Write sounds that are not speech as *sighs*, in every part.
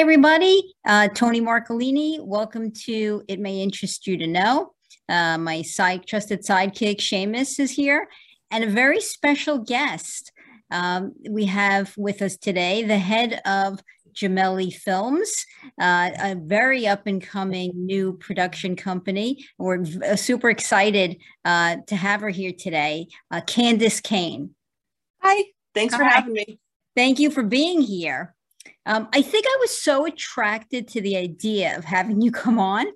Hi, everybody. Uh, Tony Marcolini. Welcome to It May Interest You to Know. Uh, my side, trusted sidekick, Seamus, is here, and a very special guest. Um, we have with us today the head of Gemelli Films, uh, a very up and coming new production company. We're v- super excited uh, to have her here today, uh, Candice Kane. Hi, thanks for having me. Thank you for being here. Um, I think I was so attracted to the idea of having you come on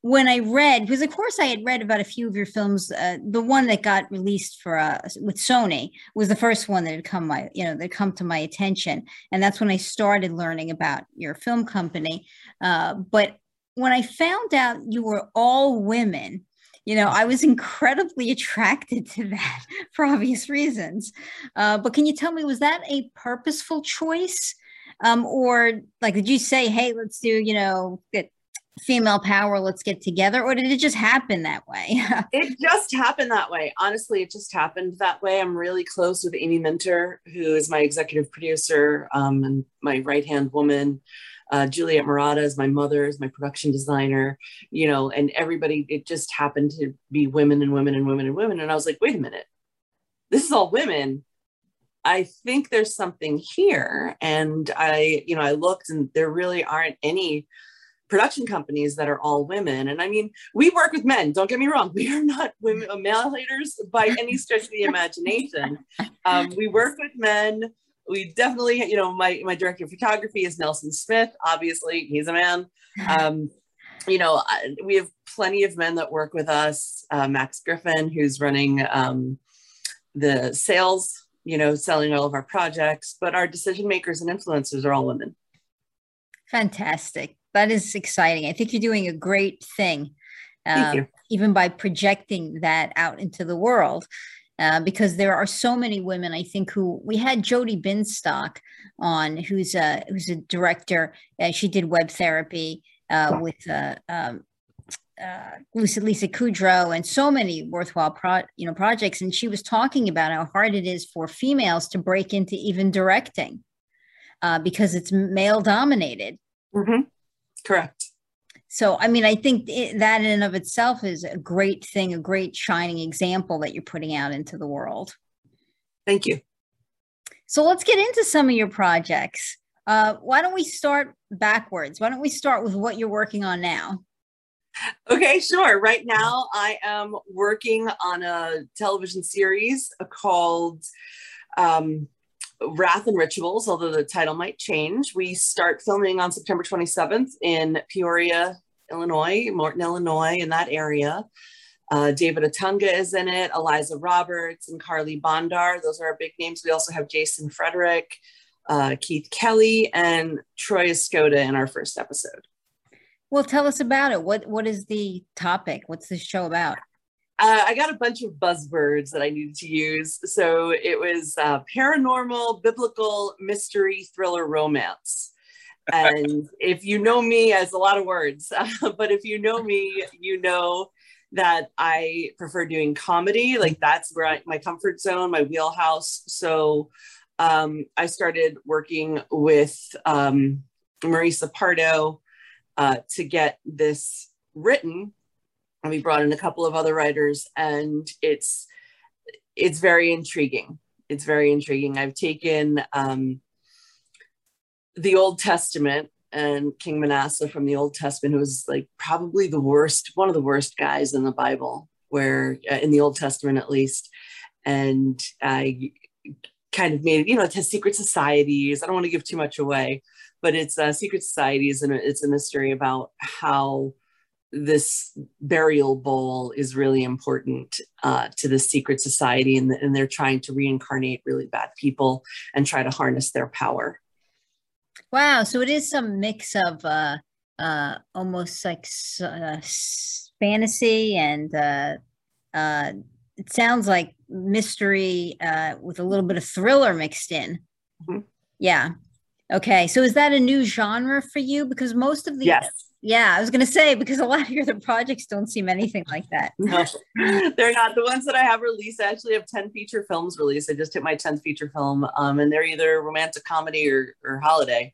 when I read, because of course I had read about a few of your films. Uh, the one that got released for uh, with Sony was the first one that had come my, you know, that come to my attention, and that's when I started learning about your film company. Uh, but when I found out you were all women, you know, I was incredibly *laughs* attracted to that *laughs* for obvious reasons. Uh, but can you tell me, was that a purposeful choice? Um, or like, did you say, hey, let's do, you know, get female power, let's get together? Or did it just happen that way? *laughs* It just happened that way. Honestly, it just happened that way. I'm really close with Amy Minter, who is my executive producer um, and my right hand woman. Uh, Juliet Murata is my mother, is my production designer, you know, and everybody, it just happened to be women and women and women and women. And I was like, wait a minute, this is all women. I think there's something here. And I, you know, I looked and there really aren't any production companies that are all women. And I mean, we work with men, don't get me wrong. We are not women, uh, male haters by any stretch of the imagination. Um, we work with men. We definitely, you know, my, my director of photography is Nelson Smith. Obviously, he's a man. Um, you know, we have plenty of men that work with us. Uh, Max Griffin, who's running um, the sales, you know, selling all of our projects. But our decision makers and influencers are all women. Fantastic. That is exciting. I think you're doing a great thing, um, even by projecting that out into the world. Uh, because there are so many women, I think, who we had Jody Binstock on, who's a who's a director. Uh, she did web therapy uh, with uh, um, uh, Lisa, Lisa Kudrow and so many worthwhile pro, you know projects. And she was talking about how hard it is for females to break into even directing uh, because it's male dominated. Mhm. Correct. So, I mean, I think it, that in and of itself is a great thing, a great shining example that you're putting out into the world. Thank you. So, let's get into some of your projects. Uh, why don't we start backwards? Why don't we start with what you're working on now? Okay, sure. Right now, I am working on a television series called um, Wrath and Rituals, although the title might change. We start filming on September 27th in Peoria, Illinois, Morton, Illinois, in that area. Uh, David Otunga is in it, Eliza Roberts, and Carly Bondar. Those are our big names. We also have Jason Frederick, uh, Keith Kelly, and Troy Escoda in our first episode. Well, tell us about it. What What is the topic? What's this show about? uh, I got a bunch of buzzwords that I needed to use. So it was uh, paranormal, biblical, mystery, thriller, romance. And *laughs* if you know me, as a lot of words, *laughs* but if you know me, you know that I prefer doing comedy. Like that's where I, my comfort zone, my wheelhouse. So um, I started working with um, Marisa Pardo uh, to get this written and we brought in a couple of other writers and it's it's very intriguing. It's very intriguing. I've taken um, the old testament and king manasseh from the old testament who was like probably the worst one of the worst guys in the bible where uh, in the old testament at least. And i kind of made you know it has secret societies. I don't want to give too much away but it's uh, secret societies and it's a mystery about how this burial bowl is really important uh, to the secret society and, and they're trying to reincarnate really bad people and try to harness their power Wow. So it is some mix of uh, uh, almost like uh, fantasy and uh, uh, it sounds like mystery uh, with a little bit of thriller mixed in. Mhm. Yeah. Okay. So is that a new genre for you? Because most of the yes yeah, I was gonna say because a lot of your other projects don't seem anything like that. *laughs* no they're not the ones that i have released i actually have 10 feature films released i just hit my 10th feature film um, and they're either romantic comedy or, or holiday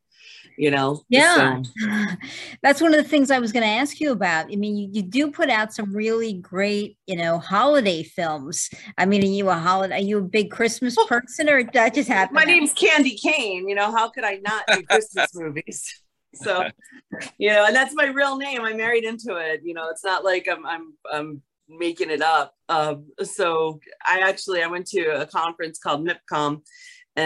you know yeah. so. *sighs* that's one of the things i was going to ask you about. I mean you, you do put out some really great you know holiday films. I mean are you a holiday are you a big christmas person or that just happened my name's candy kane you know how could i not do christmas *laughs* movies? So you know and that's my real name. I married into it. You know it's not like i'm i'm i'm making it up. Um, so i actually i went to a conference called mipcom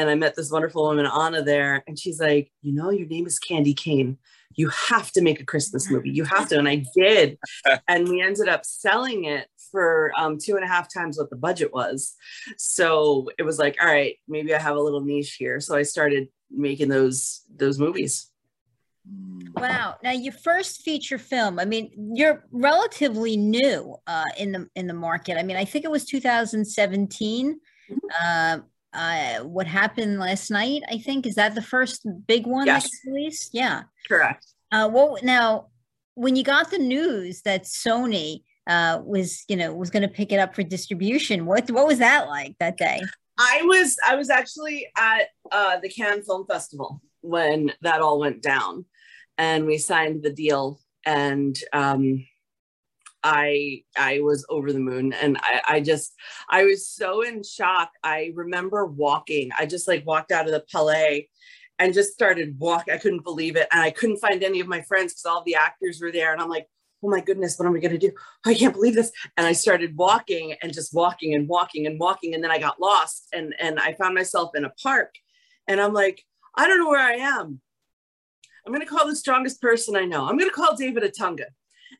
and I met this wonderful woman, Anna, there, and she's like, you know, your name is Candy Kane. You have to make a Christmas movie. You have to. And I did. *laughs* and we ended up selling it for um, two and a half times what the budget was. So it was like, all right, maybe I have a little niche here. So I started making those those movies. Wow! Now your first feature film. I mean, you're relatively new uh, in the in the market. I mean, I think it was 2017. Mm-hmm. Uh, uh, what happened last night. I think is that the first big one yes. that released. Yeah, correct. Uh, well, now when you got the news that Sony uh, was, you know, was going to pick it up for distribution, what what was that like that day? I was I was actually at uh, the Cannes Film Festival when that all went down, and we signed the deal. And um, I I was over the moon and I, I just I was so in shock. I remember walking. I just like walked out of the Palais and just started walking. I couldn't believe it. And I couldn't find any of my friends because all the actors were there. And I'm like, oh my goodness, what am I going to do? I can't believe this. And I started walking and just walking and walking and walking. And then I got lost and, and I found myself in a park. And I'm like, I don't know where I am. I'm going to call the strongest person I know. I'm going to call David Otunga.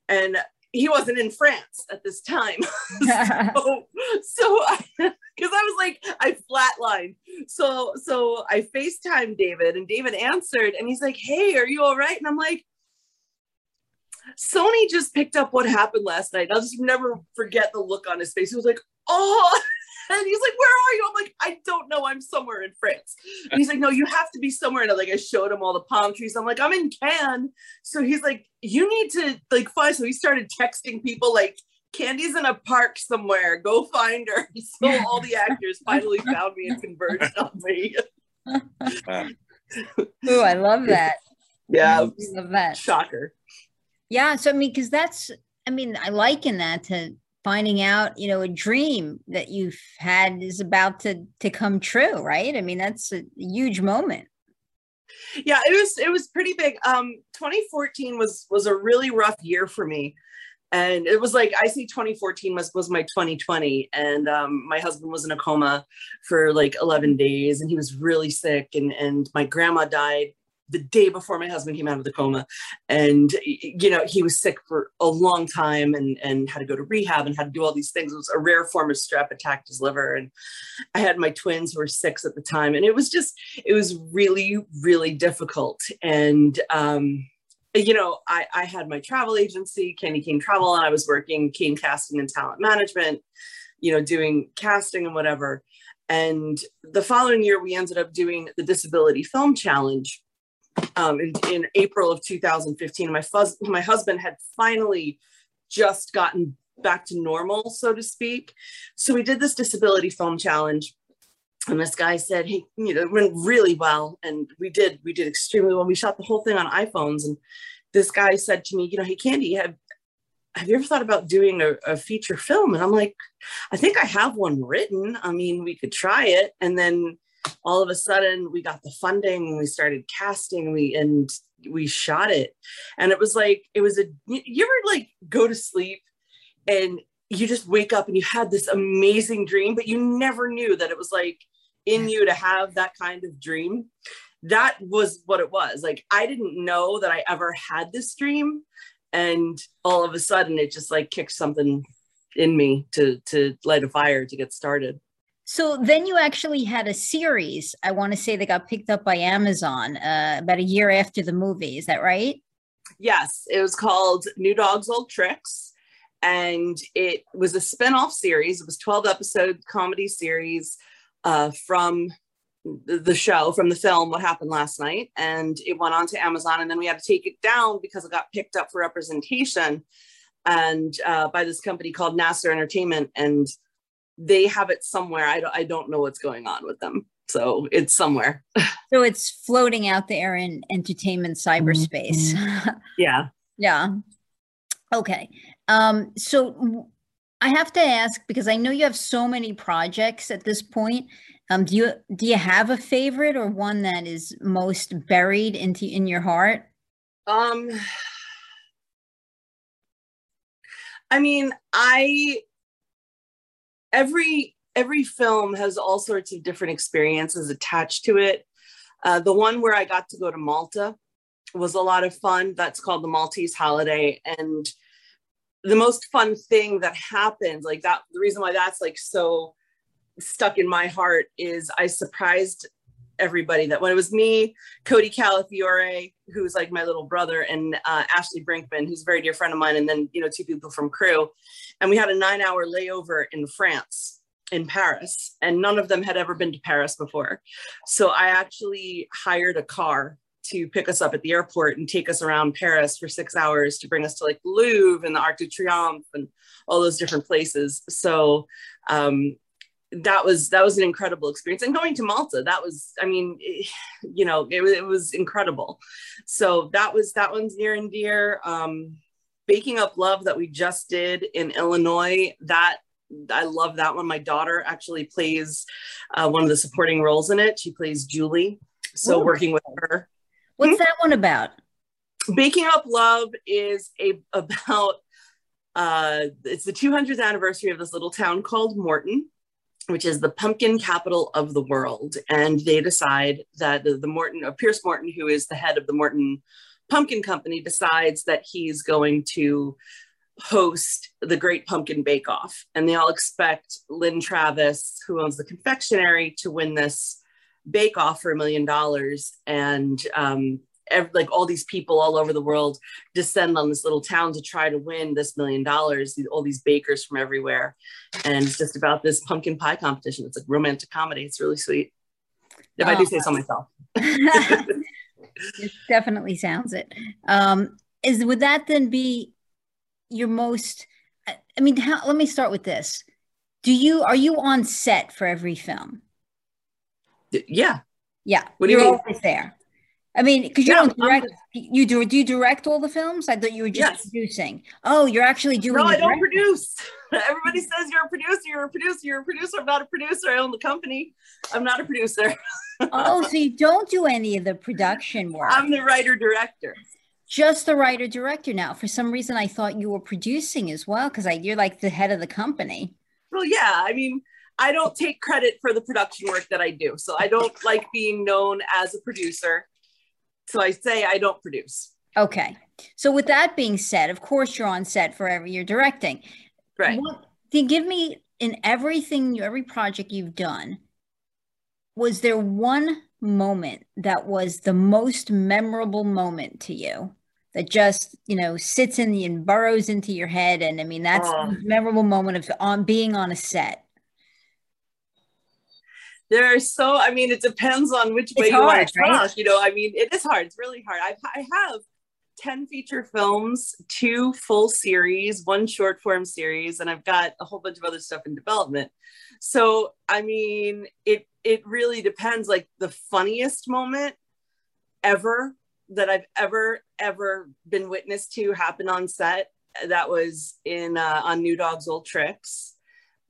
And he wasn't in France at this time. *laughs* *laughs* so, so I, because I was like, I flatlined. So, so I FaceTime David and David answered and he's like, Hey, are you all right? And I'm like, Sony just picked up what happened last night. I'll just never forget the look on his face. He was like, Oh, *laughs* and he's like, Where are you? I'm like, I don't know. I'm somewhere in France. And he's like, No, you have to be somewhere. And I like I showed him all the palm trees. I'm like, I'm in Cannes. So he's like, You need to like find. So he started texting people like Candy's in a park somewhere. Go find her. *laughs* So all the actors finally found me and converged on me. *laughs* oh, I love that. Yeah. I love that. Shocker. Yeah. So I mean, because that's I mean, I liken that to finding out you know a dream that you've had is about to to come true right? I mean that's a huge moment. Yeah it was it was pretty big. Um 2014 was was a really rough year for me. And it was like i see 2014 was was my 2020 and um, my husband was in a coma for like 11 days and he was really sick and and my grandma died the day before my husband came out of the coma. And you know he was sick for a long time and and had to go to rehab and had to do all these things. It was a rare form of strep attacked his liver. And i had my twins who were six at the time. And it was just it was really really difficult. And um you know, I, I had my travel agency, Candy Kane Travel, and I was working Kane Casting and Talent Management, you know, doing casting and whatever. And the following year, we ended up doing the Disability Film Challenge, um, in, in April of 2015. My, fuzz, my husband had finally just gotten back to normal, so to speak. So we did this disability film challenge. And this guy said, "Hey, you know, it went really well, and we did, we did extremely well. We shot the whole thing on iPhones." And this guy said to me, "You know, hey, Candy, have have you ever thought about doing a, a, feature film? And I'm like, I think I have one written. I mean, we could try it. And then all of a sudden we got the funding we started casting we and we shot it. And it was like it was a you ever like go to sleep and you just wake up and you had this amazing dream but you never knew that it was like in you to have that kind of dream? That was what it was. Like i didn't know that i ever had this dream and all of a sudden it just like kicked something in me to to light a fire to get started so then you actually had a series, I want to say that got picked up by Amazon uh, about a year after the movie. Is that right? Yes, it was called New Dogs Old Tricks. And it was a spin-off series. It was 12 episode comedy series uh, from the show, from the film, What Happened Last Night. And it went on to Amazon. And then we had to take it down because it got picked up for representation and uh, by this company called Nasser Entertainment. And they have it somewhere. I don't, I don't know what's going on with them. So it's somewhere. *laughs* so it's floating out there in entertainment cyberspace. *laughs* yeah. yeah. Okay. Um, so I have to ask because I know you have so many projects at this point. Um, do you do you have a favorite or one that is most buried into in your heart? Um, I mean, I every every film has all sorts of different experiences attached to it. Uh, the one where I got to go to Malta was a lot of fun. That's called the Maltese Holiday, and the most fun thing that happened, like that, the reason why that's like so stuck in my heart is I surprised everybody that when it was me, Cody Calafiore, who's like my little brother, and uh, Ashley Brinkman, who's a very dear friend of mine, and then you know two people from crew, and we had a nine-hour layover in France, in Paris, and none of them had ever been to Paris before. So I actually hired a car to pick us up at the airport and take us around Paris for six hours to bring us to like Louvre and the Arc de Triomphe and all those different places. So um, that was that was an incredible experience. And going to Malta, that was, I mean, it, *sighs* you know, it, it, was incredible. So that was that one's near and dear. Um, Baking Up Love that we just did in Illinois, that I love that one. My daughter actually plays uh, one of the supporting roles in it. She plays Julie. So Ooh. working with her What's that one about? Baking Up Love is a about uh, it's the 200th anniversary of this little town called Morton, which is the pumpkin capital of the world. And they decide that the, the Morton, uh, Pierce Morton, who is the head of the Morton Pumpkin Company, decides that he's going to host the Great Pumpkin Bake Off. And they all expect Lynn Travis, who owns the confectionery, to win this bake off for a million dollars and um, every, like all these people all over the world descend on this little town to try to win this million dollars all these bakers from everywhere and it's just about this pumpkin pie competition it's a romantic comedy it's really sweet if oh. i do say so myself *laughs* *laughs* it definitely sounds it um is would that then be your most i mean how, let me start with this do you are you on set for every film yeah. Yeah. What do You're you mean? always there. I mean, because you yeah, don't direct. You do. Do you direct all the films? I thought you were just yes. producing. Oh, you're actually doing. No, I don't produce. *laughs* Everybody says you're a producer. You're a producer. You're a producer. I'm not a producer. I own the company. I'm not a producer. *laughs* oh, so you don't do any of the production work? I'm the writer director. Just the writer director now. For some reason, I thought you were producing as well because you're like the head of the company. Well, yeah. I mean, I don't take credit for the production work that I do. So I don't like being known as a producer. So I say I don't produce. Okay. So with that being said, of course you're on set forever. You're directing. Right. What, give me in everything, every project you've done, was there one moment that was the most memorable moment to you that just you know sits in the and burrows into your head and i mean that's uh, memorable moment of on being on a set there are so i mean it depends on which way you want to talk right? you know i mean it is hard it's really hard. I've, i have 10 feature films two full series one short form series and i've got a whole bunch of other stuff in development. So i mean it it really depends like the funniest moment ever that i've ever ever been witness to happen on set that was in uh, on new dogs old tricks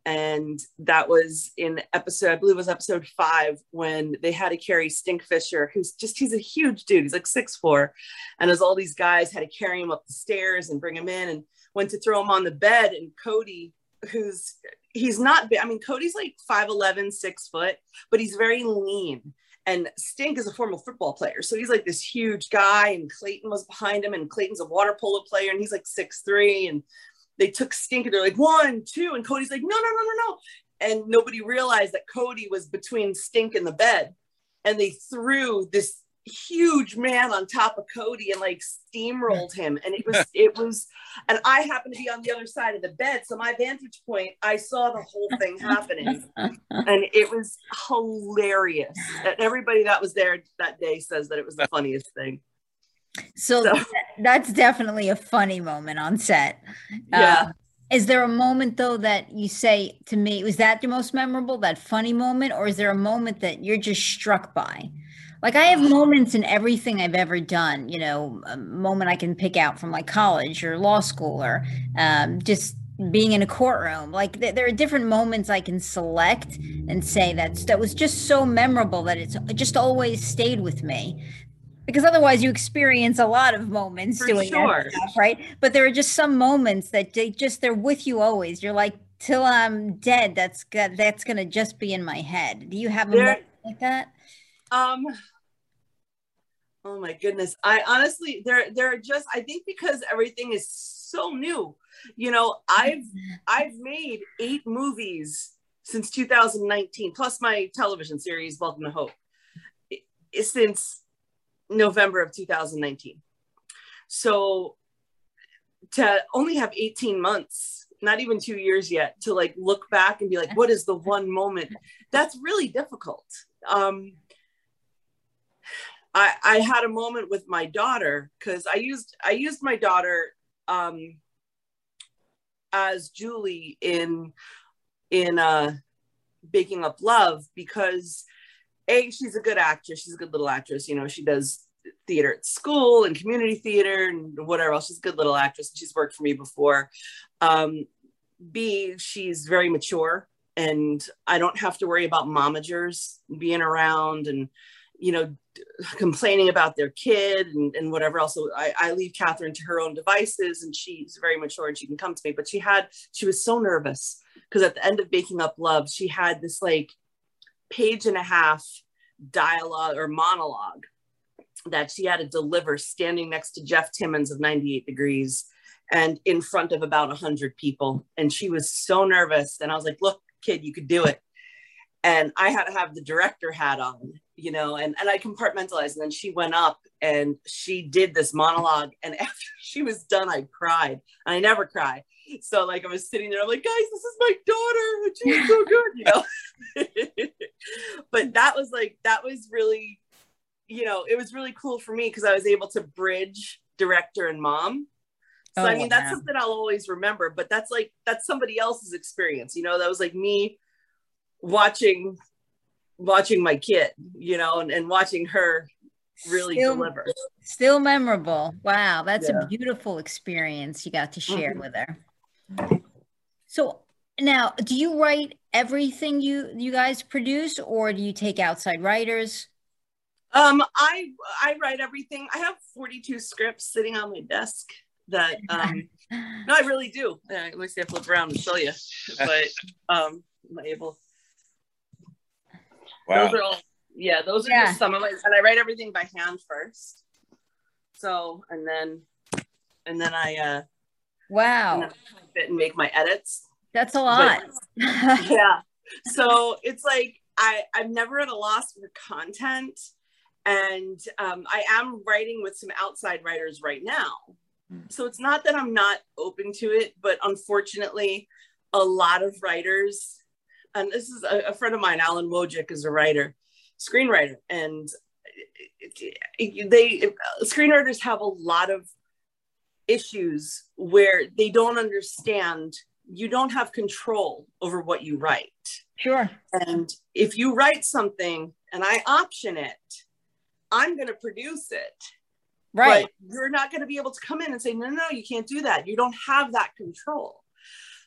and that was in episode i believe it was episode five when they had to carry stink fisher who's just he's a huge dude. He's like six four. And as all these guys had to carry him up the stairs and bring him in and went to throw him on the bed. And cody who's he's not i mean cody's like 5'11 six foot but he's very lean. And Stink is a former football player. So he's like this huge guy, and Clayton was behind him, and Clayton's a water polo player, and he's like six three, and they took Stink and they're like one, two, and Cody's like, no, no, no, no, no. And nobody realized that Cody was between Stink and the bed. And they threw this huge man on top of Cody and like steamrolled him. And it was, *laughs* it was, and I happened to be on the other side of the bed. So my vantage point, I saw the whole thing happening. *laughs* and it was hilarious. And everybody that was there that day says that it was the funniest thing. So, so. that's definitely a funny moment on set. Yeah. Uh, Is there a moment though that you say to me, was that your most memorable, that funny moment, or is there a moment that you're just struck by? Like I have *sighs* moments in everything I've ever done, you know, a moment I can pick out from like college or law school or um, just being in a courtroom. Like th- there are different moments I can select and say that that was just so memorable that it's just always stayed with me because otherwise you experience a lot of moments For doing sure. that stuff, right? But there are just some moments that they just they're with you always. You're like till I'm dead. That's good. That's gonna just be in my head. Do you have a There- moment like that? Um Oh my goodness. I honestly there there are just I think because everything is so new. You know, I've *laughs* I've made 8 movies since 2019 plus my television series Welcome to Hope. Since November of 2019. So to only have 18 months, not even 2 years yet to like look back and be like what is the one moment that's really difficult. Um I, I had a moment with my daughter because I used I used my daughter um, as Julie in in uh, Baking Up Love because a she's a good actress. She's a good little actress. You know she does theater at school and community theater and whatever else. She's a good little actress. She's worked for me before. Um, b she's very mature and I don't have to worry about momagers being around and you know complaining about their kid and, and whatever else. So I, I leave Catherine to her own devices and she's very mature and she can come to me. But she had, she was so nervous because at the end of Baking Up Love, she had this like page and a half dialogue or monologue that she had to deliver standing next to Jeff Timmons of 98 Degrees and in front of about 100 people. And she was so nervous. And I was like, look, kid, you could do it. And I had to have the director hat on, you know, and, and I compartmentalized. And then she went up and she did this monologue. And *laughs* after she was done, I cried. And I never cry. So like I was sitting there, I'm like, guys, this is my daughter. She's so good, you know. *laughs* but that was like, that was really, you know, it was really cool for me because I was able to bridge director and mom. So Oh, I mean, that's something I'll always remember, but that's like that's somebody else's experience, you know. That was like me watching watching my kid, you know, and, and watching her really Still- deliver. Still memorable. Wow, that's Yeah. a beautiful experience you got to share Mhm. with her. So now, do you write everything you you guys produce, or do you take outside writers? Um, I I write everything. I have 42 scripts sitting on my desk that *laughs* um no, I really do. Uh, let me see, I flip around and show you. But um am I able Wow. Those are all, yeah, those are Yeah. just some of my, and I write everything by hand first. So, and then, and then I, uh, and Wow, then I it and make my edits. that's a lot. *laughs* yeah. So *laughs* it's like, I, I'm never at a loss for content. And um, I am writing with some outside writers right now. So it's not that I'm not open to it, but unfortunately, a lot of writers, and this is a, a friend of mine, Alan Wojcik, is a writer, screenwriter, and it- it- they screenwriters have a lot of issues where they don't understand you don't have control over what you write. Sure. And if you write something and I option it, I'm going to produce it. Right. But you're not going to be able to come in and say, no, no, you can't do that. You don't have that control.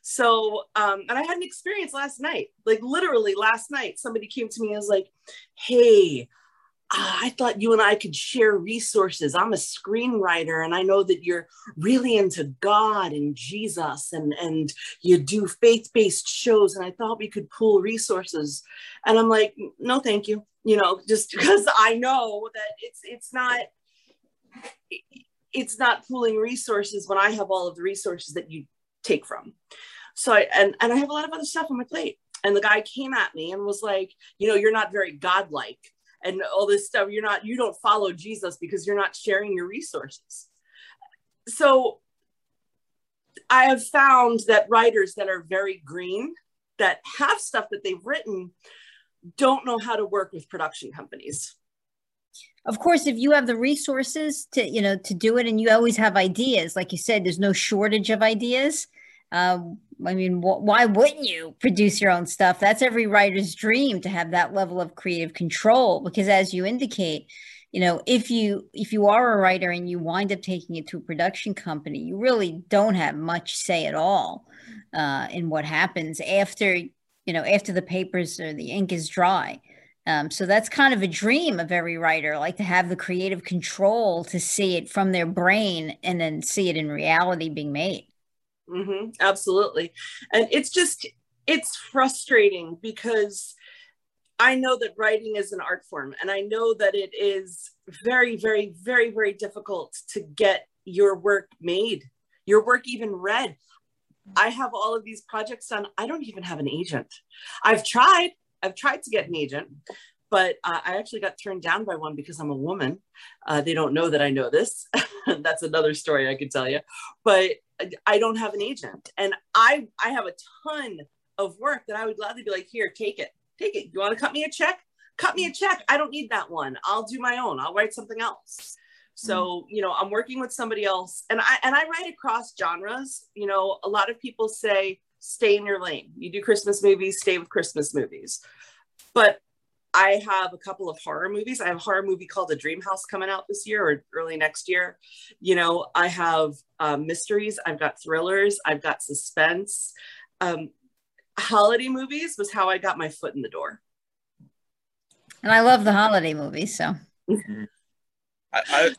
So, um, and I had an experience last night, like literally last night, somebody came to me and was like, hey, ah, I thought you and I could share resources. I'm a screenwriter and I know that you're really into God and Jesus and, and you do faith-based shows. And I thought we could pool resources. And I'm like, no, thank you. You know, just *laughs* because I know that it's, it's not, it's not pooling resources when I have all of the resources that you take from. So I and, and I have a lot of other stuff on my plate. And the guy came at me and was like, you know, you're not very godlike and all this stuff. You're not, you don't follow Jesus because you're not sharing your resources. So I have found that writers that are very green, that have stuff that they've written, don't know how to work with production companies. Of course, if you have the resources to, you know, to do it and you always have ideas, like you said, there's no shortage of ideas. Um, I mean, wh- why wouldn't you produce your own stuff? That's every writer's dream to have that level of creative control. Because as you indicate, you know, if you if you are a writer and you wind up taking it to a production company, you really don't have much say at all uh, in what happens after you know after the papers or the ink is dry. Um, so that's kind of a dream of every writer, like to have the creative control to see it from their brain and then see it in reality being made. Mm-hmm, absolutely. And it's just, it's frustrating because I know that writing is an art form and I know that it is very, very, very, very difficult to get your work made, your work even read. I have all of these projects done. I don't even have an agent. I've tried, I've tried to get an agent, but uh, I actually got turned down by one because I'm a woman. Uh, they don't know that I know this. *laughs* That's another story I could tell you. But I don't have an agent, and I I have a ton of work that I would gladly be like, here, take it, take it. You want to cut me a check? Cut me a check. I don't need that one. I'll do my own. I'll write something else. So, mm. you know, I'm working with somebody else and I and I write across genres. You know, a lot of people say stay in your lane. You do Christmas movies, stay with Christmas movies. But I have a couple of horror movies. I have a horror movie called The Dream House coming out this year or early next year. You know, I have um, mysteries, I've got thrillers, I've got suspense. Um, holiday movies was how I got my foot in the door. And I love the holiday movies. So. Mm-hmm. I, I,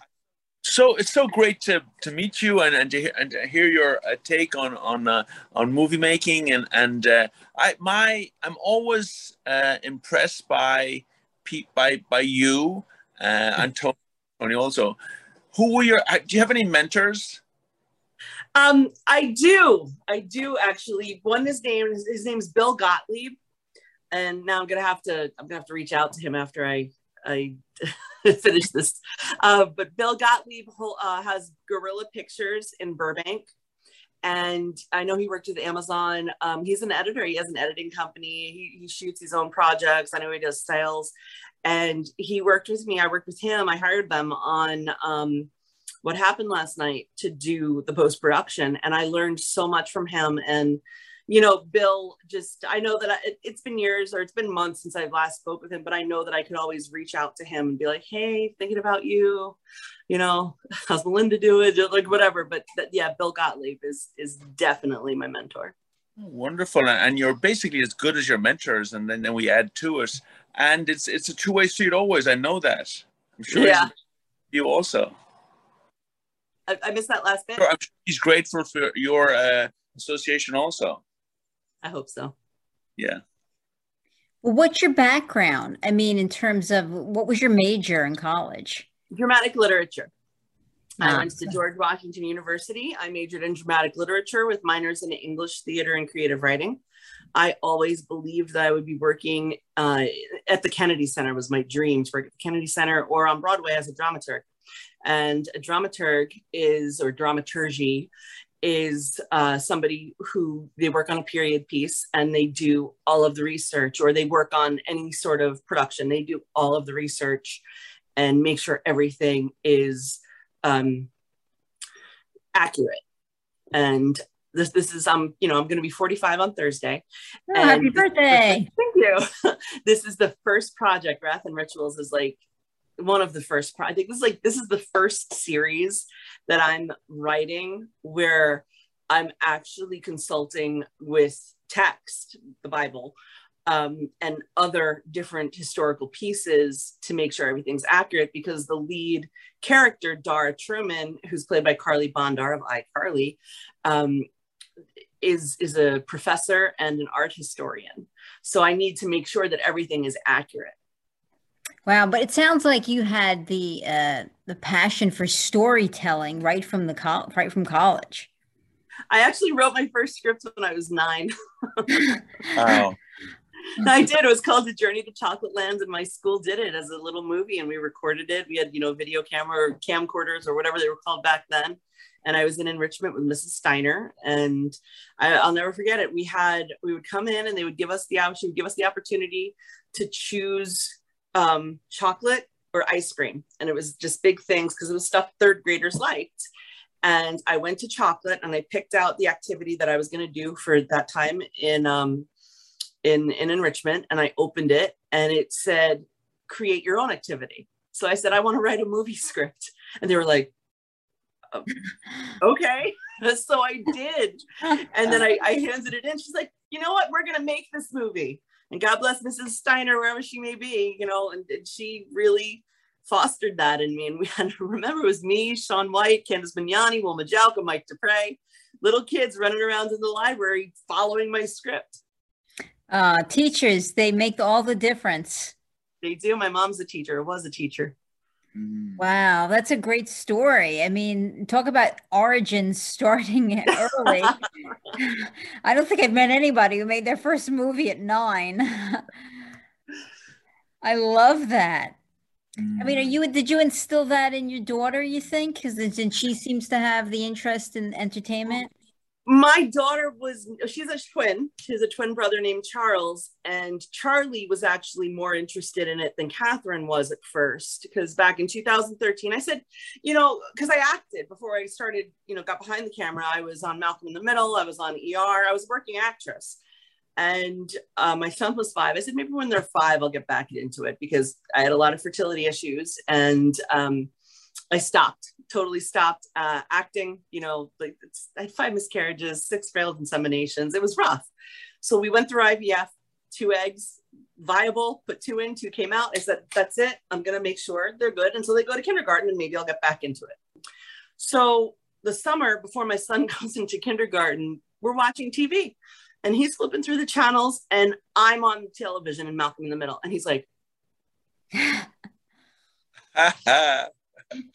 so it's so great to to meet you and and to hear, and to hear your uh, take on on uh, on movie making and and uh, I my I'm always uh, impressed by Pete by by you uh, and Tony also. Who were your? Uh, do you have any mentors? Um, I do. I do actually. One is named his name's Bill Gottlieb, and now I'm gonna have to I'm gonna have to reach out to him after I I *laughs* finish this. Uh, but Bill Gottlieb uh, has Gorilla Pictures in Burbank. And I know he worked with Amazon. Um, he's an editor. He has an editing company. He, he shoots his own projects. I know he does sales. And he worked with me. I worked with him. I hired them on um, what happened last night to do the post production. And I learned so much from him. And you know, Bill just, I know that I, it, has been years or it's been months since I've last spoke with him, but I know that I could always reach out to him and be like, hey, thinking about you, you know, *laughs* how's Melinda doing? Like whatever. But that, yeah, Bill Gottlieb is, is definitely my mentor. Wonderful. And you're basically as good as your mentors. And then, then we add to it. And it's, it's a two way street always. I know that. I'm sure yeah. you also. I, I missed that last bit. I'm sure he's grateful for your uh, association also. I hope so. Yeah. Well, what's your background? I mean, in terms of what was your major in college? Dramatic literature. I ah. went to George Washington University. I majored in dramatic literature with minors in English, theater, and creative writing. I always believed that I would be working uh, at the Kennedy Center. Was my dream to work at the Kennedy Center or on Broadway as a dramaturg. And a dramaturg is, or dramaturgy, is uh, somebody who they work on a period piece and they do all of the research or they work on any sort of production. They do all of the research and make sure everything is um, accurate. And this this is um you know i'm going to be 45 on thursday. Oh, happy birthday. *laughs* thank you. *laughs* This is the first project wrath and rituals is like one of the first pro- i think this is like this is the first series that i'm writing where i'm actually consulting with text the bible um, and other different historical pieces to make sure everything's accurate because the lead character dara truman who's played by carly bondar of icarly um, is is a professor and an art historian. So i need to make sure that everything is accurate Wow, but it sounds like you had the uh, the passion for storytelling right from the col- right from college. I actually wrote my first script when I was nine. wow. *laughs* I did. It was called The Journey to Chocolate Land, and my school did it as a little movie, and we recorded it. We had, you know, video camera or camcorders or whatever they were called back then. And I was in enrichment with Mrs. Steiner, and I, will never forget it. We had we would come in, and they would give us the option, give us the opportunity to choose um, chocolate or ice cream. And it was just big things because it was stuff third graders liked. And I went to chocolate and I picked out the activity that I was going to do for that time in um, in in enrichment. And I opened it and it said, "Create your own activity." So I said, "I want to write a movie *laughs* script," and they were like, oh, *laughs* "Okay." *laughs* so I did, and then I, I handed it in. She's like, "You know what? We're going to make this movie." And God bless Mrs. Steiner, wherever she may be, you know, and, and she really fostered that in me. And we *laughs* had to remember it was me, Sean White, Candice Magnani, Wilma Jalka, Mike Dupre, little kids running around in the library following my script. Uh, teachers, they make all the difference. They do. My mom's a teacher, was a teacher. Mm. Wow, that's a great story. I mean, talk about origins starting *laughs* early. *laughs* I don't think I've met anybody who made their first movie at nine. *laughs* I love that. I mean, are mm. you did you instill that in your daughter? You think because she seems to have the interest in entertainment. My daughter was she's a twin. she has a twin brother named Charles, and Charlie was actually more interested in it than Catherine was at first. Because back in 2013, I said, you know, because I acted before I started, you know, got behind the camera. I was on Malcolm in the Middle. I was on ER. I was a working actress and uh, my son was five. I said, maybe when they're five, I'll get back into it because I had a lot of fertility issues. And um, I stopped, totally stopped uh, acting. You know, like I had five miscarriages, six failed inseminations. It was rough. So we went through IVF, two eggs, viable, put two in, two came out. I said, that's it. I'm going to make sure they're good until they go to kindergarten and maybe I'll get back into it. So the summer before my son *laughs* goes into kindergarten, we're watching TV and he's flipping through the channels and I'm on television and Malcolm in the middle. And he's like, *laughs* *laughs*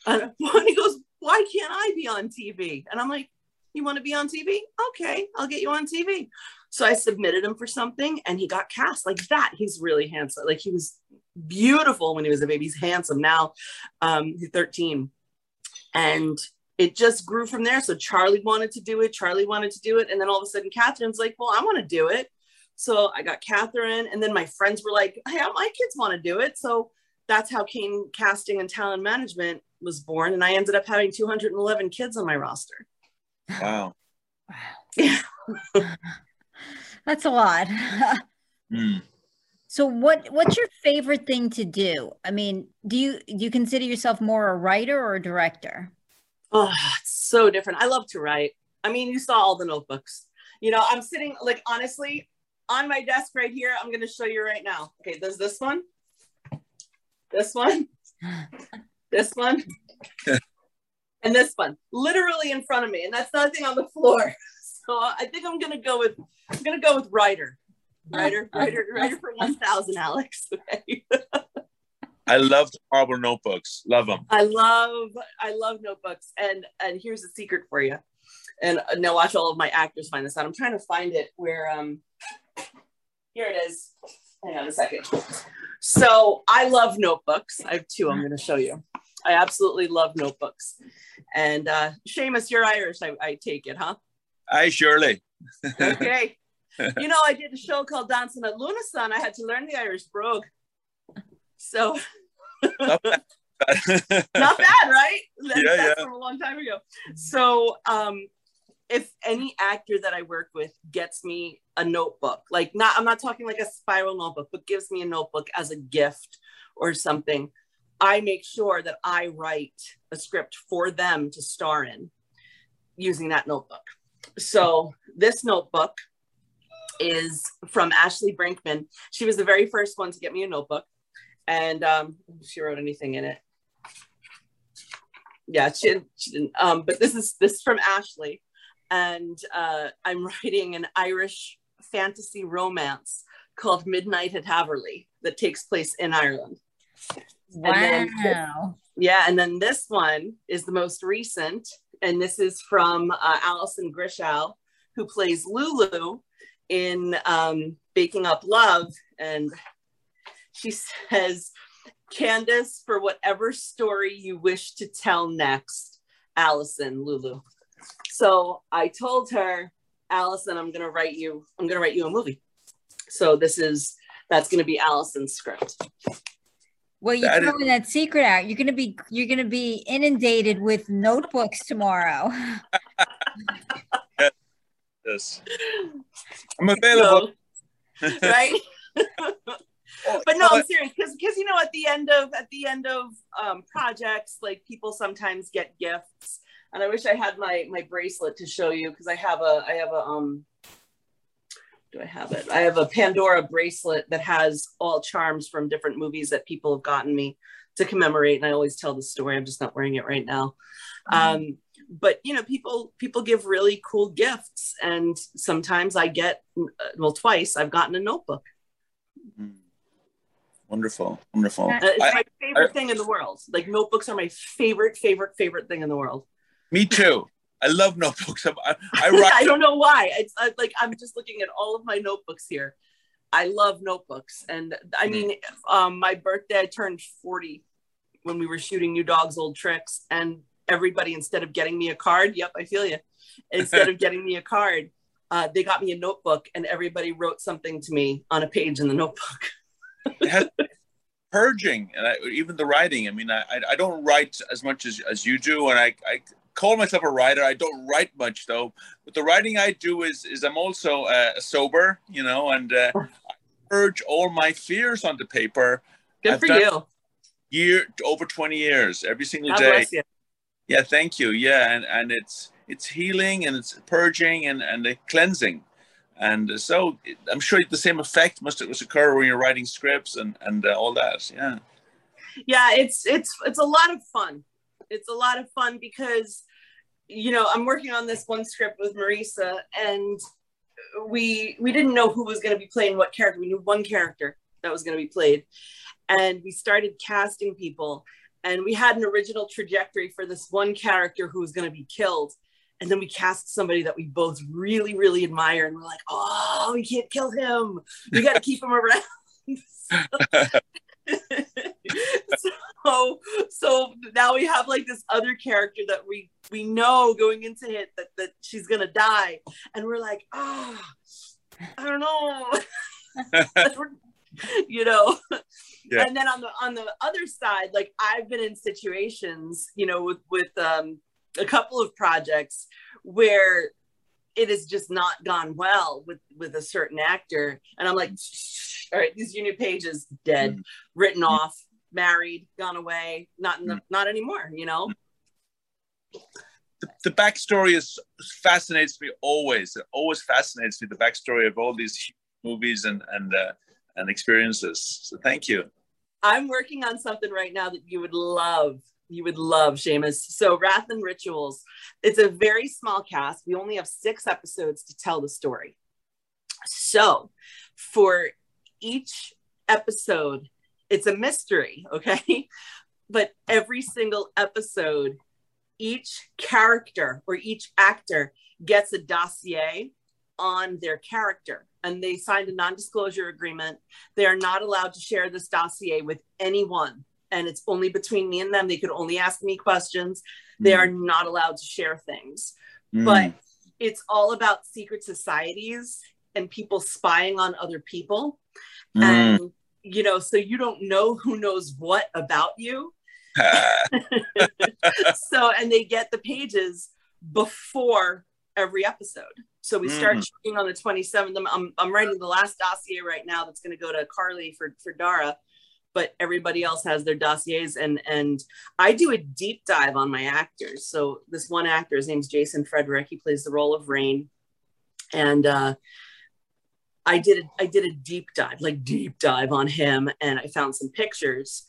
and *laughs* he goes, why can't I be on TV? And I'm like, you want to be on TV? Okay, I'll get you on TV. So I submitted him for something and he got cast like that. He's really handsome. Like he was beautiful when he was a baby. He's handsome now. Um, he's 13. And it just grew from there. So Charlie wanted to do it. Charlie wanted to do it. And then all of a sudden, Catherine's like, well, I want to do it. So I got Catherine. And then my friends were like, hey, my kids want to do it. So that's how Kane Casting and Talent Management was born. And I ended up having 211 kids on my roster. Wow. Wow. Yeah. *laughs* that's a lot. *laughs* mm. So what what's your favorite thing to do? I mean, do you do you consider yourself more a writer or a director? Oh, it's so different. I love to write. I mean, you saw all the notebooks. You know, I'm sitting like honestly on my desk right here. I'm going to show you right now. Okay, there's this one, this one, this one, *laughs* and this one, literally in front of me, and that's nothing on the floor. So I think I'm going to go with I'm to go with writer, writer, writer, *laughs* writer for one thousand, Alex. Okay. *laughs* I love marble notebooks. Love them. I love I love notebooks. And and here's a secret for you. And uh, now watch all of my actors find this out. I'm trying to find it where um here it is. Hang on a second. So I love notebooks. I have two I'm going to show you. I absolutely love notebooks. And uh Seamus, you're Irish, I, I take it, huh? I surely. okay. *laughs* you know, I did a show called Dancing at Lughnasa. I had to learn the Irish brogue. So *laughs* not bad, right? That, yeah, that's yeah. from a long time ago. So um if any actor that I work with gets me a notebook, like not I'm not talking like a spiral notebook, but gives me a notebook as a gift or something, I make sure that I write a script for them to star in using that notebook. So this notebook is from Ashley Brinkman. She was the very first one to get me a notebook and um, she wrote anything in it. Yeah, she, she didn't. Um, but this is this is from Ashley, and uh, I'm *laughs* writing an Irish fantasy romance called Midnight at Haverly that takes place in Ireland. Wow. And yeah, and then this one is the most recent, and this is from uh, Alison Grishow, who plays Lulu in um, Baking Up Love, and she says, Candice, for whatever story you wish to tell next, Allison, Lulu. So I told her, Allison, I'm gonna write you, I'm gonna write you a movie. So this is that's gonna be Allison's script. Well, you're That is- throwing that secret out. You're gonna be you're gonna be inundated with notebooks tomorrow. Yes. I'm available. So, right? but no, I'm serious because because you know at the end of at the end of um, projects, like people sometimes get gifts, and I wish I had my my bracelet to show you because I have a I have a um. Do I have it? I have a Pandora bracelet that has all charms from different movies that people have gotten me to commemorate, and I always tell the story. I'm just not wearing it right now. Um, but you know, people people give really cool gifts, and sometimes I get uh, well twice. I've gotten a notebook. Mm. Wonderful, wonderful. Uh, It's I- my favorite thing in the world. Like notebooks are my favorite, favorite, favorite thing in the world. Me too. I love notebooks. I, I, *laughs* I I, don't know why. It's uh, like I'm just looking at all of my notebooks here. I love notebooks, and I mean, um, my birthday I turned 40 when we were shooting New Dog's Old Tricks, and everybody instead of getting me a card, yep, I feel you. Instead of *laughs* getting me a card, uh, they got me a notebook, and everybody wrote something to me on a page in the notebook. has purging and I, even the writing. I mean, I, I- I don't write as much as, as you do, and I, I call myself a writer. I don't write much though, but the writing I do is is I'm also uh, sober, you know, and uh, I purge all my fears onto paper. Good I've for you. Year over twenty years, every single God day. bless you. Yeah, thank you. Yeah, and and it's it's healing and it's purging and and uh, cleansing, and uh, so I'm sure the same effect must must occur when you're writing scripts and and uh, all that. Yeah. yeah it's it's it's a lot of fun it's a lot of fun because you know i'm working on this one script with marisa and we we didn't know who was going to be playing what character. We knew one character that was going to be played. And we started casting people and we had an original trajectory for this one character who was going to be killed. And then we cast somebody that we both really really admire and we're like oh we can't kill him. We got to *laughs* keep him around. *laughs* So *laughs* *laughs* so so now we have like this other character that we we know going into it that that she's gonna die. And we're like oh i don't know. *laughs* *laughs* You know? Yeah. and then on the on the other side like i've been in situations you know with with um a couple of projects where it has just not gone well with with a certain actor and i'm like all right these unit pages dead mm. written mm. off married gone away not in the, mm. not anymore you know the, the backstory is fascinates me always. It always fascinates me the backstory of all these movies and and uh, and experiences. So thank you. i'm working on something right now that you would love you would love Seamus. so wrath and rituals it's a very small cast. We only have six episodes to tell the story. So for each episode it's a mystery *laughs* okay? But every single episode each character or each actor gets a dossier on their character and they signed a non-disclosure agreement. They are not allowed to share this dossier with anyone and it's only between me and them. They could only ask me questions. They are not allowed to share things. Mm. but it's all about secret societies and people spying on other people. Mm. and you know so you don't know who knows what about you. *laughs* *laughs* So and they get the pages before every episode. So we start Mhm. shooting on the 27th I'm, I'm, I'm writing the last dossier right now that's going to go to carly for, for dara but everybody else has their dossiers and and i do a deep dive on my actors. So this one actor his name's jason frederick he plays the role of rain. And uh I did a, I did a deep dive, like deep dive on him, and I found some pictures,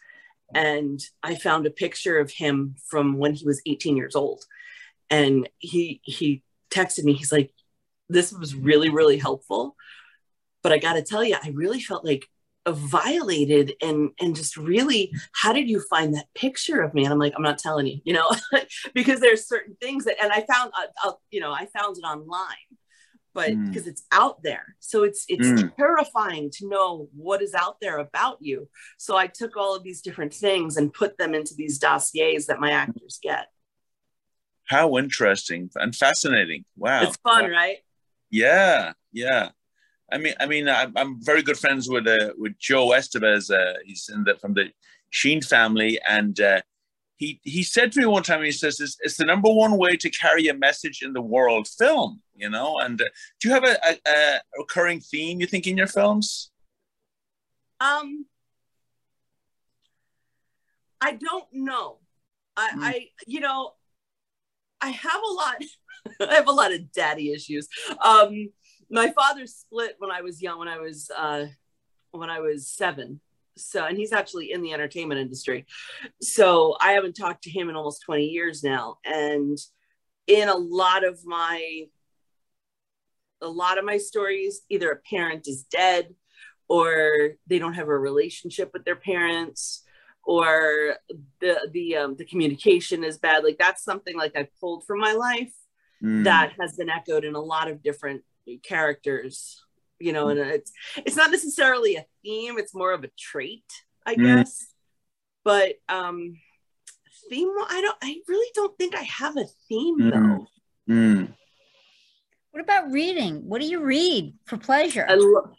and I found a picture of him from when he was 18 years old, and he he texted me. He's like, "This was really really helpful," but I got to tell you, I really felt like violated and and just really how did you find that picture of me and i'm like i'm not telling you you know *laughs* because there's certain things that and i found uh, uh, you know i found it online but Mm. because it's out there so it's it's Mm. terrifying to know what is out there about you so i took all of these different things and put them into these dossiers that my actors get How interesting and fascinating! Wow, it's fun Wow. right Yeah, yeah. I mean, I mean, I'm, I'm very good friends with uh, with Joe Estevez. Uh, he's in the from the Sheen family, and uh, he he said to me one time, he says, "It's, it's the number one way to carry a message in the world." Film, you know. And uh, do you have a, a, a recurring theme you think in your films? Um, I don't know. I, mm. I you know, I have a lot. *laughs* I have a lot of daddy issues. Um, my father split when I was young. When I was uh, when I was seven. So, and he's actually in the entertainment industry. So, I haven't talked to him in almost 20 years now. And in a lot of my a lot of my stories, either a parent is dead or they don't have a relationship with their parents or the the um, the communication is bad like that's something like i pulled from my life mm. that has been echoed in a lot of different characters you know and it's it's not necessarily a theme it's more of a trait i mm. guess but um theme i don't i really don't think i have a theme mm. though mm. what about reading what do you read for pleasure i, lo-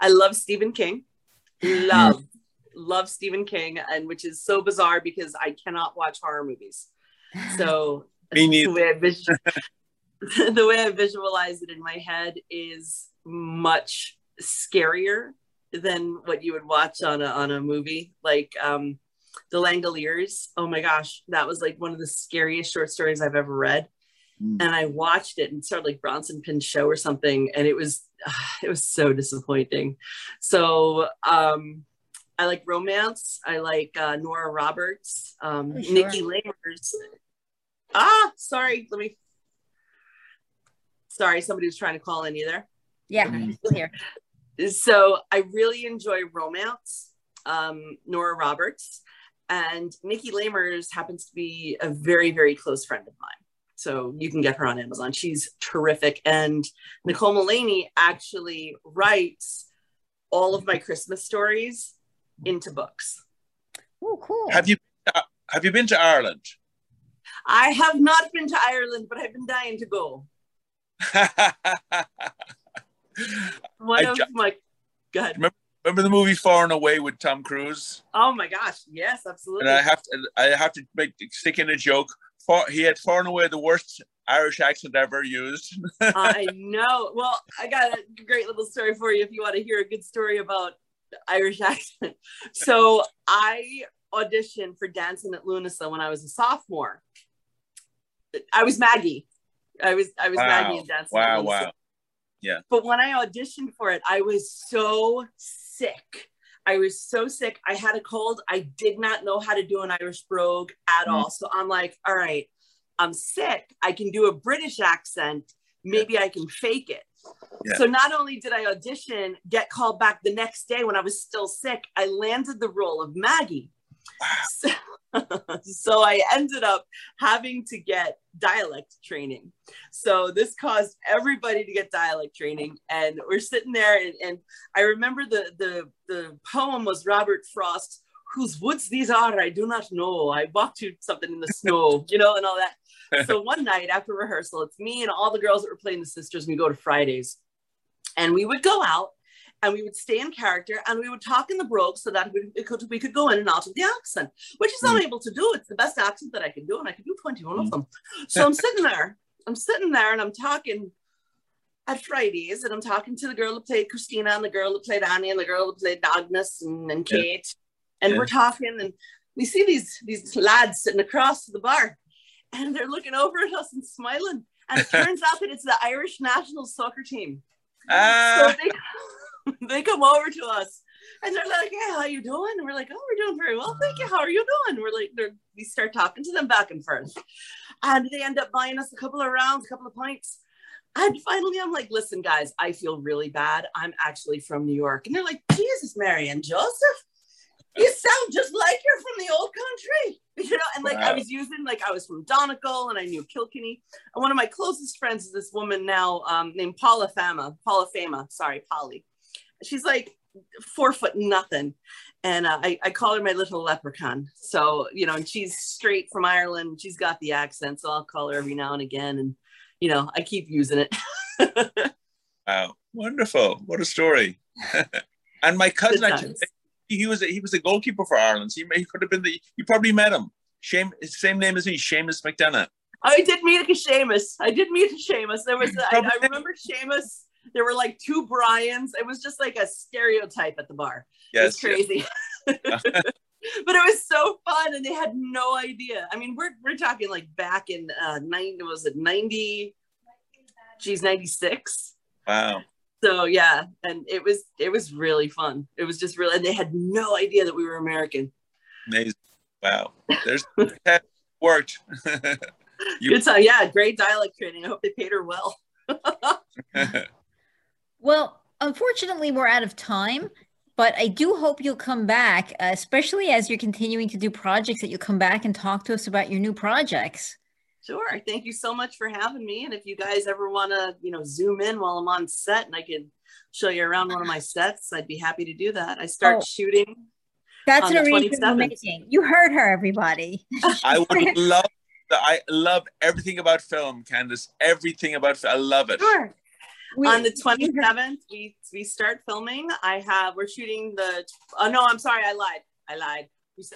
I love stephen king love love Stephen King, and which is so bizarre because I cannot watch horror movies. *laughs* So Me neither. *laughs* The way, I visual, the way I visualize it in my head is much scarier than what you would watch on a on a movie. Like um The Langoliers. Oh my gosh, that was like one of the scariest short stories I've ever read. Mm. And I watched it and started like Bronson Pinchot or something, and it was *sighs* it was so disappointing. So um I like romance. I like uh, Nora Roberts, um, oh, sure. Nikki Lamers. Ah, sorry. Let me. Sorry, somebody was trying to call in either. Yeah, still here. So I really enjoy romance. Um, Nora Roberts and Nikki Lamers happens to be a very, very close friend of mine. So you can get her on Amazon. She's terrific. And Nicole Mullaney actually writes all of my Christmas stories into books. Oh, cool. Have you uh, have you been to Ireland? I have not been to Ireland, but I've been dying to go. One I of ju- my good. Remember, remember, the movie Far and Away with Tom Cruise? Oh my gosh, yes, absolutely. And I have to I have to make stick in a joke. Far, he had Far and Away the worst Irish accent ever used. *laughs* I know. Well, I got a great little story for you if you want to hear a good story about Irish *laughs* accent. So I auditioned for Dancing at Lughnasa when I was a sophomore. I was Maggie. I was I was wow. Maggie in Dancing. Wow, wow. Yeah. But when I auditioned for it, I was so sick. I was so sick. I had a cold. I did not know how to do an Irish brogue at mm. all. So I'm like, all right, I'm sick. I can do a British accent. Maybe yeah. I can fake it. So not only did I audition, get called back the next day when I was still sick, I landed the role of Maggie. So, *laughs* so I ended up having to get dialect training. So this caused everybody to get dialect training. And we're sitting there and, and I remember the, the, the poem was Robert Frost whose woods these are, I do not know. I walked to something in the *laughs* snow, you know, and all that. so *laughs* one night after rehearsal, it's me and all the girls that were playing the sisters, and we go to Fridays. And we would go out and we would stay in character and we would talk in the brogue so that we could, we could go in and out of the accent, which is mm. I'm able to do. It's the best accent that I can do, and I can do 21 mm. of them. So I'm sitting there, I'm sitting there and I'm talking at Fridays and I'm talking to the girl who played Christina and the girl who played Annie and the girl who played Agnes and, and Kate. Yeah. And yeah. we're talking and we see these these lads sitting across the bar and they're looking over at us and smiling. And it *laughs* turns out that it's the Irish national soccer team. Ah. So they, *laughs* *laughs* they come over to us and they're like, "Hey, how you doing?" And we're like, "Oh, we're doing very well, thank you. How are you doing?" We're like, we start talking to them back and forth, and they end up buying us a couple of rounds, a couple of pints. And finally, I'm like, "Listen, guys, I feel really bad. I'm actually from New York," and they're like, "Jesus, Mary and Joseph." you sound just like you're from the old country. *laughs* You know, and like wow. I was using like I was from Donegal and I knew Kilkenny. And one of my closest friends is this woman now um, named Paula Fama. Paula Fama, sorry, Polly. She's like four foot nothing. And uh, I, I call her my little leprechaun. So, you know, and she's straight from Ireland. She's got the accent. So I'll call her every now and again. And, you know, I keep using it. *laughs* wow. Wonderful. What a story. *laughs* and my cousin actually, he was a, he was a goalkeeper for Ireland. He, he could have been the. You probably met him. Shame, same name as me, Seamus McDonough. I did meet a Seamus. I did meet a Seamus. There was, I, I remember Seamus. There were like two Brian's. It was just like a stereotype at the bar. Yes, it was crazy. Yes. *laughs* but it was so fun, and they had no idea. I mean, we're we're talking like back in uh, nine. Was it ninety? Geez, ninety six. Wow. So yeah, and it was it was really fun. It was just really, and they had no idea that we were American. Amazing. Wow. There's *laughs* that worked. *laughs* you, Good time. Yeah, great dialect training. I hope they paid her well. Well, unfortunately, we're out of time. But I do hope you'll come back, uh, especially as you're continuing to do projects. That you'll come back and talk to us about your new projects. Sure. Thank you so much for having me. And if you guys ever want to, you know, zoom in while I'm on set and I can show you around one of my sets, I'd be happy to do that. I start oh. shooting that's an arrangement we're making. You heard her, everybody. I would *laughs* love. I love everything about film, Candice. Everything about. I love it. Sure. We, on the *laughs* 27th, we we start filming. I have we're shooting the. Oh no, I'm sorry, I lied. I lied.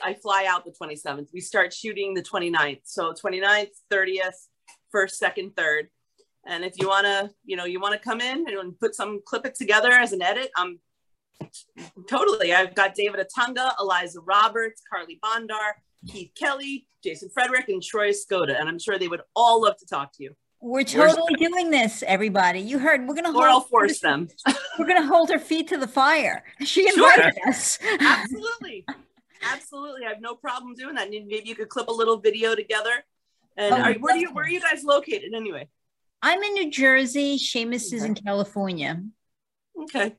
I fly out the 27th. We start shooting the 29th. So 29th, 30th, first, second, third. And if you want to, you know, you want to come in and put some clip it together as an edit, I'm Totally. I've got David Otunga, Eliza Roberts, Carly Bondar, Keith Kelly, Jason Frederick, and Troy Skoda. And I'm sure they would all love to talk to you. We're totally doing this, everybody. You heard. We're gonna. Or I'll force them. we're gonna hold her feet to the fire. She invited sure. us. *laughs* Absolutely, absolutely. I have no problem doing that. Maybe you could clip a little video together. And oh, are, where are you? Where are you guys located anyway? I'm in New Jersey. Seamus okay. is in California. Okay.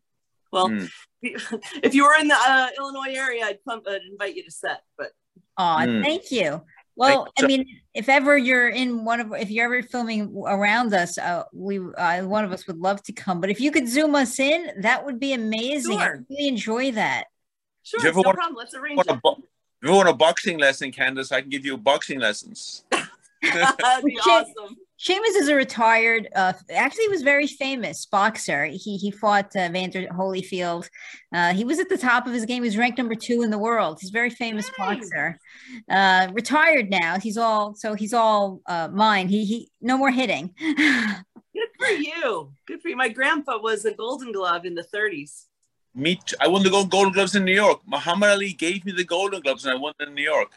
Well, mm. *laughs* if you were in the uh, Illinois area, I'd, come, I'd invite you to set. But oh, mm. thank you. Well, I mean, if ever you're in one of, if you're ever filming around us, uh, we, uh, one of us would love to come. But if you could zoom us in, that would be amazing. Sure. I really enjoy that. Sure, no want, problem. Let's arrange it. A, if you want a boxing lesson, Candace, I can give you boxing lessons. *laughs* That'd be *laughs* awesome. Seamus is a retired, uh, actually, he was very famous boxer. He he fought uh, Vander Holyfield. Uh, he was at the top of his game. He was ranked number two in the world. He's a very famous boxer. Uh, retired now. He's all so he's all uh, mine. He he no more hitting. *laughs* Good for you. Good for you. My grandpa was a Golden Glove in the 30s. Me, too. I won the Golden Gloves in New York. Muhammad Ali gave me the Golden Gloves, and I won in New York.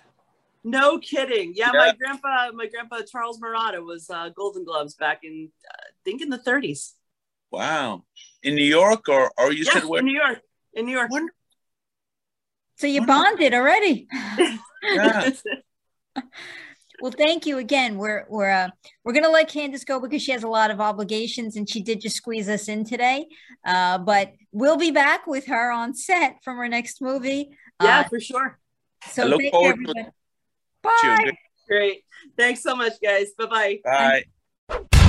No kidding. Yeah, yeah, my grandpa, my grandpa Charles Murata was uh, Golden Gloves back in, uh, I think, in the 30s. Wow, in New York, or or you yes, said where? in New York, in New York. So you bonded already. yeah. *laughs* well, thank you again. We're we're uh, we're gonna let Candice go because she has a lot of obligations, and she did just squeeze us in today. Uh, but we'll be back with her on set from her next movie. Yeah, uh, for sure. So thank you, everybody. Bye. Great. Thanks so much, guys. Bye-bye. Bye. Bye.